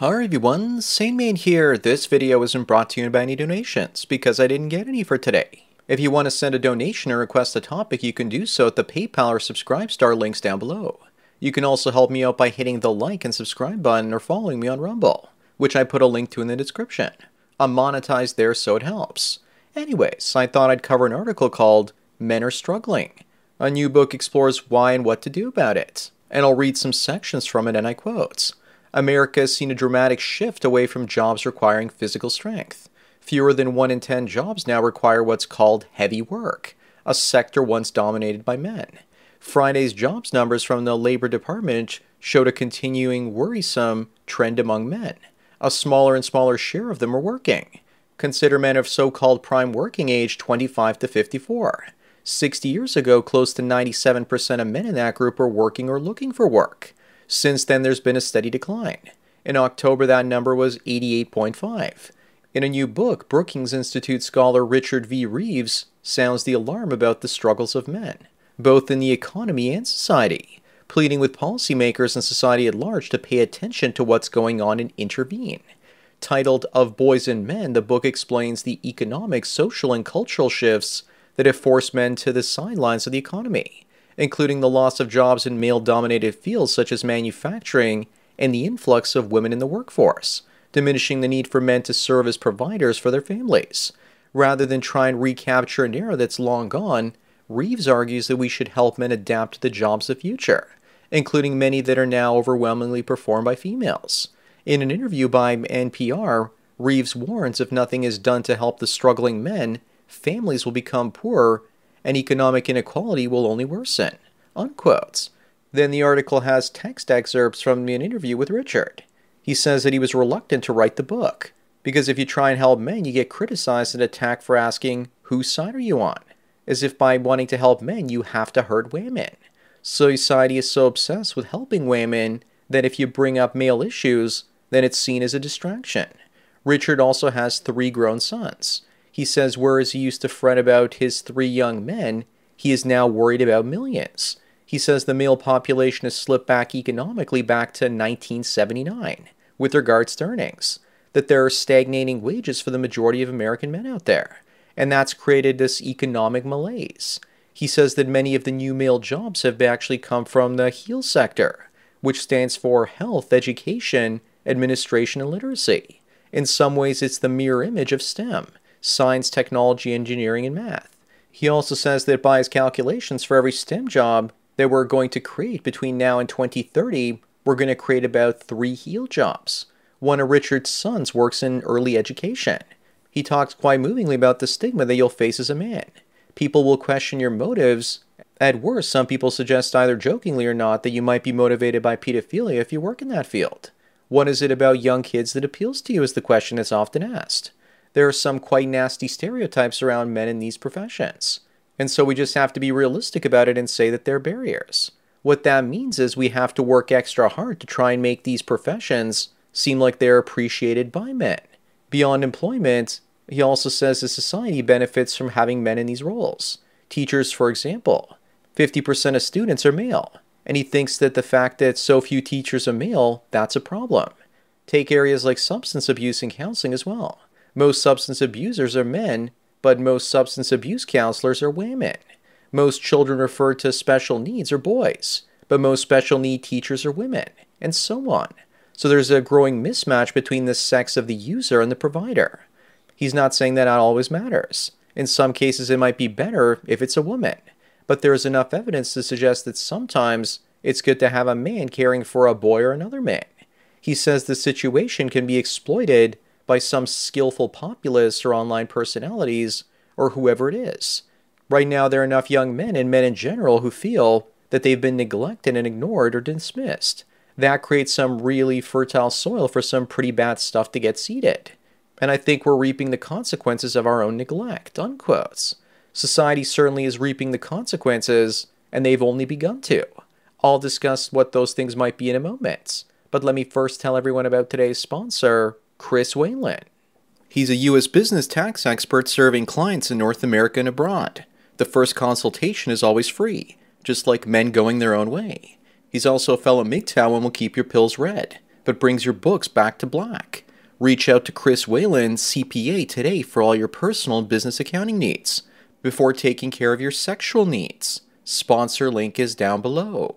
Hi everyone, Sandman here. This video isn't brought to you by any donations because I didn't get any for today. If you want to send a donation or request a topic, you can do so at the PayPal or Subscribestar links down below. You can also help me out by hitting the like and subscribe button or following me on Rumble, which I put a link to in the description. I'm monetized there so it helps. Anyways, I thought I'd cover an article called Men Are Struggling. A new book explores why and what to do about it. And I'll read some sections from it and I quote. America has seen a dramatic shift away from jobs requiring physical strength. Fewer than 1 in 10 jobs now require what's called heavy work, a sector once dominated by men. Friday's jobs numbers from the Labor Department showed a continuing worrisome trend among men. A smaller and smaller share of them are working. Consider men of so called prime working age 25 to 54. 60 years ago, close to 97% of men in that group were working or looking for work. Since then, there's been a steady decline. In October, that number was 88.5. In a new book, Brookings Institute scholar Richard V. Reeves sounds the alarm about the struggles of men, both in the economy and society, pleading with policymakers and society at large to pay attention to what's going on and intervene. Titled Of Boys and Men, the book explains the economic, social, and cultural shifts that have forced men to the sidelines of the economy including the loss of jobs in male dominated fields such as manufacturing and the influx of women in the workforce, diminishing the need for men to serve as providers for their families. Rather than try and recapture an era that's long gone, Reeves argues that we should help men adapt to the jobs of the future, including many that are now overwhelmingly performed by females. In an interview by NPR, Reeves warns if nothing is done to help the struggling men, families will become poorer and economic inequality will only worsen. Then the article has text excerpts from an interview with Richard. He says that he was reluctant to write the book, because if you try and help men, you get criticized and attacked for asking, whose side are you on? As if by wanting to help men, you have to hurt women. Society is so obsessed with helping women that if you bring up male issues, then it's seen as a distraction. Richard also has three grown sons. He says, whereas he used to fret about his three young men, he is now worried about millions. He says the male population has slipped back economically back to 1979 with regards to earnings, that there are stagnating wages for the majority of American men out there, and that's created this economic malaise. He says that many of the new male jobs have actually come from the HEAL sector, which stands for health, education, administration, and literacy. In some ways, it's the mirror image of STEM science, technology, engineering, and math. He also says that by his calculations, for every STEM job that we're going to create between now and 2030, we're going to create about three HEAL jobs. One of Richard's sons works in early education. He talks quite movingly about the stigma that you'll face as a man. People will question your motives. At worst, some people suggest either jokingly or not that you might be motivated by pedophilia if you work in that field. What is it about young kids that appeals to you is the question that's often asked there are some quite nasty stereotypes around men in these professions. And so we just have to be realistic about it and say that they're barriers. What that means is we have to work extra hard to try and make these professions seem like they're appreciated by men. Beyond employment, he also says the society benefits from having men in these roles. Teachers, for example, 50% of students are male, and he thinks that the fact that so few teachers are male, that's a problem. Take areas like substance abuse and counseling as well. Most substance abusers are men, but most substance abuse counselors are women. Most children referred to special needs are boys, but most special need teachers are women, and so on. So there's a growing mismatch between the sex of the user and the provider. He's not saying that that always matters. In some cases, it might be better if it's a woman, but there is enough evidence to suggest that sometimes it's good to have a man caring for a boy or another man. He says the situation can be exploited by some skillful populace or online personalities or whoever it is. Right now, there are enough young men and men in general who feel that they've been neglected and ignored or dismissed. that creates some really fertile soil for some pretty bad stuff to get seeded. And I think we're reaping the consequences of our own neglect. Unquotes. Society certainly is reaping the consequences, and they've only begun to. I'll discuss what those things might be in a moment. But let me first tell everyone about today's sponsor, Chris Whalen. He's a U.S. business tax expert serving clients in North America and abroad. The first consultation is always free, just like men going their own way. He's also a fellow MGTOW and will keep your pills red, but brings your books back to black. Reach out to Chris Whalen, CPA, today for all your personal and business accounting needs before taking care of your sexual needs. Sponsor link is down below.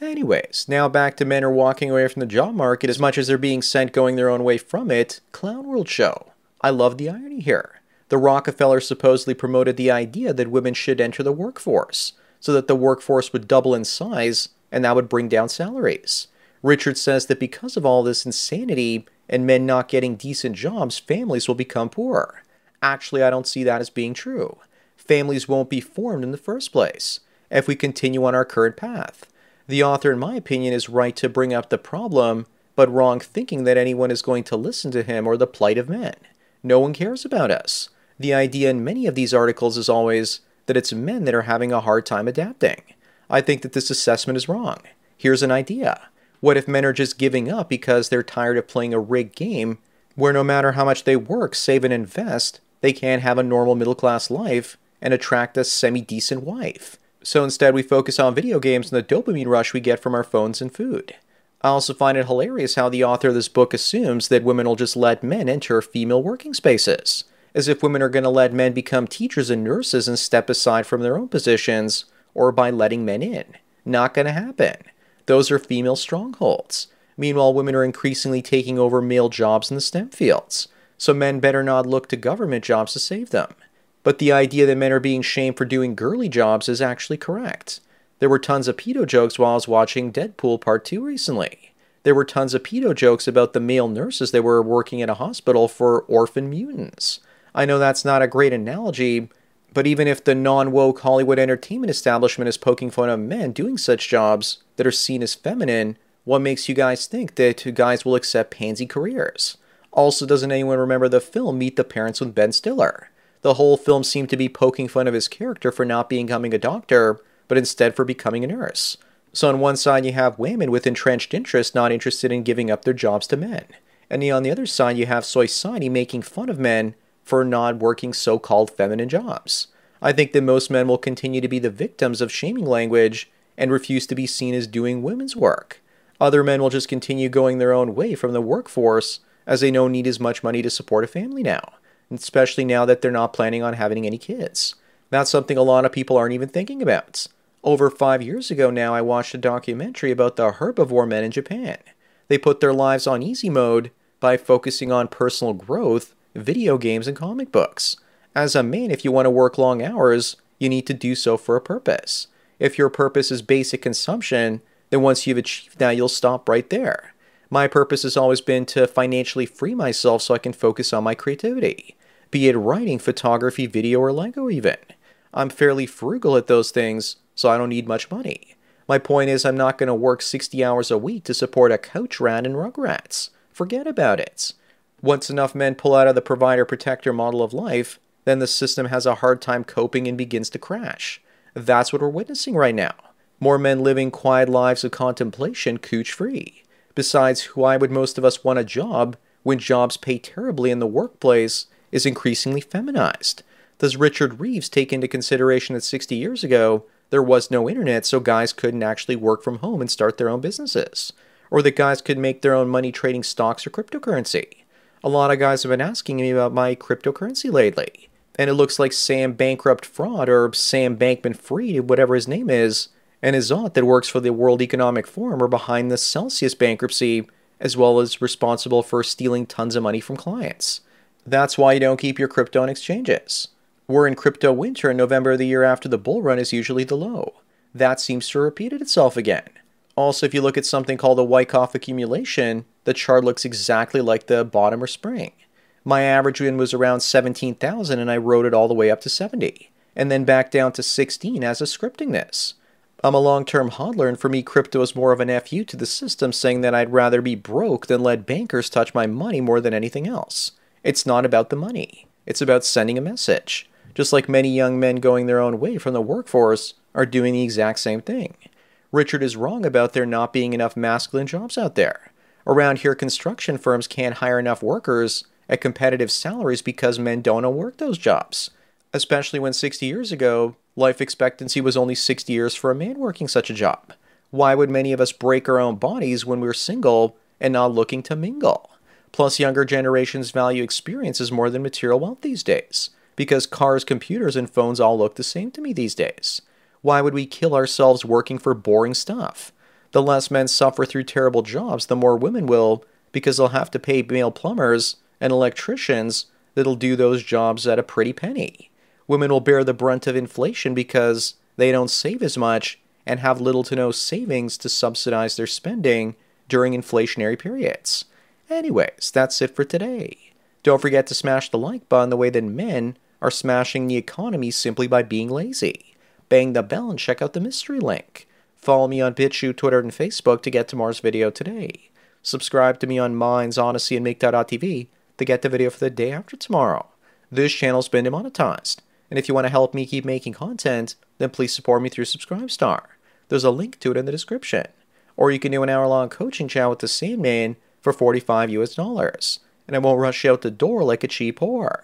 Anyways, now back to men are walking away from the job market as much as they're being sent going their own way from it. Clown World Show. I love the irony here. The Rockefeller supposedly promoted the idea that women should enter the workforce, so that the workforce would double in size and that would bring down salaries. Richard says that because of all this insanity and men not getting decent jobs, families will become poorer. Actually, I don't see that as being true. Families won't be formed in the first place if we continue on our current path. The author, in my opinion, is right to bring up the problem, but wrong thinking that anyone is going to listen to him or the plight of men. No one cares about us. The idea in many of these articles is always that it's men that are having a hard time adapting. I think that this assessment is wrong. Here's an idea. What if men are just giving up because they're tired of playing a rigged game where no matter how much they work, save, and invest, they can't have a normal middle class life and attract a semi decent wife? So instead, we focus on video games and the dopamine rush we get from our phones and food. I also find it hilarious how the author of this book assumes that women will just let men enter female working spaces, as if women are going to let men become teachers and nurses and step aside from their own positions, or by letting men in. Not going to happen. Those are female strongholds. Meanwhile, women are increasingly taking over male jobs in the STEM fields, so men better not look to government jobs to save them. But the idea that men are being shamed for doing girly jobs is actually correct. There were tons of pedo jokes while I was watching Deadpool Part 2 recently. There were tons of pedo jokes about the male nurses that were working in a hospital for orphan mutants. I know that's not a great analogy, but even if the non woke Hollywood entertainment establishment is poking fun of men doing such jobs that are seen as feminine, what makes you guys think that guys will accept pansy careers? Also, doesn't anyone remember the film Meet the Parents with Ben Stiller? The whole film seemed to be poking fun of his character for not becoming a doctor, but instead for becoming a nurse. So, on one side, you have women with entrenched interests not interested in giving up their jobs to men. And on the other side, you have society making fun of men for not working so called feminine jobs. I think that most men will continue to be the victims of shaming language and refuse to be seen as doing women's work. Other men will just continue going their own way from the workforce as they don't need as much money to support a family now especially now that they're not planning on having any kids. That's something a lot of people aren't even thinking about. Over five years ago now, I watched a documentary about the herbivore men in Japan. They put their lives on easy mode by focusing on personal growth, video games, and comic books. As a man, if you want to work long hours, you need to do so for a purpose. If your purpose is basic consumption, then once you've achieved that, you'll stop right there. My purpose has always been to financially free myself so I can focus on my creativity be it writing, photography, video, or Lego even. I'm fairly frugal at those things, so I don't need much money. My point is, I'm not going to work 60 hours a week to support a coach rat and Rugrats. Forget about it. Once enough men pull out of the provider protector model of life, then the system has a hard time coping and begins to crash. That's what we're witnessing right now. More men living quiet lives of contemplation, cooch free. Besides, why would most of us want a job when jobs pay terribly in the workplace is increasingly feminized? Does Richard Reeves take into consideration that 60 years ago there was no internet, so guys couldn't actually work from home and start their own businesses? Or that guys could make their own money trading stocks or cryptocurrency? A lot of guys have been asking me about my cryptocurrency lately. And it looks like Sam Bankrupt Fraud or Sam Bankman-Fried, whatever his name is, and his aunt that works for the World Economic Forum are behind the Celsius bankruptcy, as well as responsible for stealing tons of money from clients. That's why you don't keep your crypto on exchanges. We're in crypto winter, and November of the year after the bull run is usually the low. That seems to have repeated itself again. Also, if you look at something called the Wyckoff accumulation, the chart looks exactly like the bottom or spring. My average win was around 17,000 and I rode it all the way up to 70, and then back down to 16 as a scripting this. I'm a long term hodler, and for me, crypto is more of an FU to the system, saying that I'd rather be broke than let bankers touch my money more than anything else. It's not about the money, it's about sending a message. Just like many young men going their own way from the workforce are doing the exact same thing. Richard is wrong about there not being enough masculine jobs out there. Around here, construction firms can't hire enough workers at competitive salaries because men don't work those jobs. Especially when 60 years ago, life expectancy was only 60 years for a man working such a job. Why would many of us break our own bodies when we're single and not looking to mingle? Plus, younger generations value experiences more than material wealth these days, because cars, computers, and phones all look the same to me these days. Why would we kill ourselves working for boring stuff? The less men suffer through terrible jobs, the more women will, because they'll have to pay male plumbers and electricians that'll do those jobs at a pretty penny. Women will bear the brunt of inflation because they don't save as much and have little to no savings to subsidize their spending during inflationary periods. Anyways, that's it for today. Don't forget to smash the like button the way that men are smashing the economy simply by being lazy. Bang the bell and check out the mystery link. Follow me on BitChute, Twitter, and Facebook to get tomorrow's video today. Subscribe to me on Minds, Honesty, and Make.tv to get the video for the day after tomorrow. This channel's been demonetized, and if you want to help me keep making content, then please support me through Subscribestar. There's a link to it in the description. Or you can do an hour long coaching chat with the Sandman for 45 US dollars, and I won't rush out the door like a cheap whore.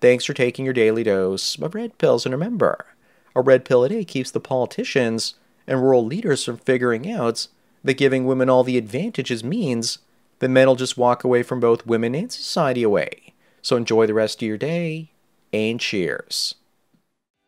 Thanks for taking your daily dose of red pills, and remember, a red pill a day keeps the politicians and rural leaders from figuring out that giving women all the advantages means then men will just walk away from both women and society away. So enjoy the rest of your day, and cheers.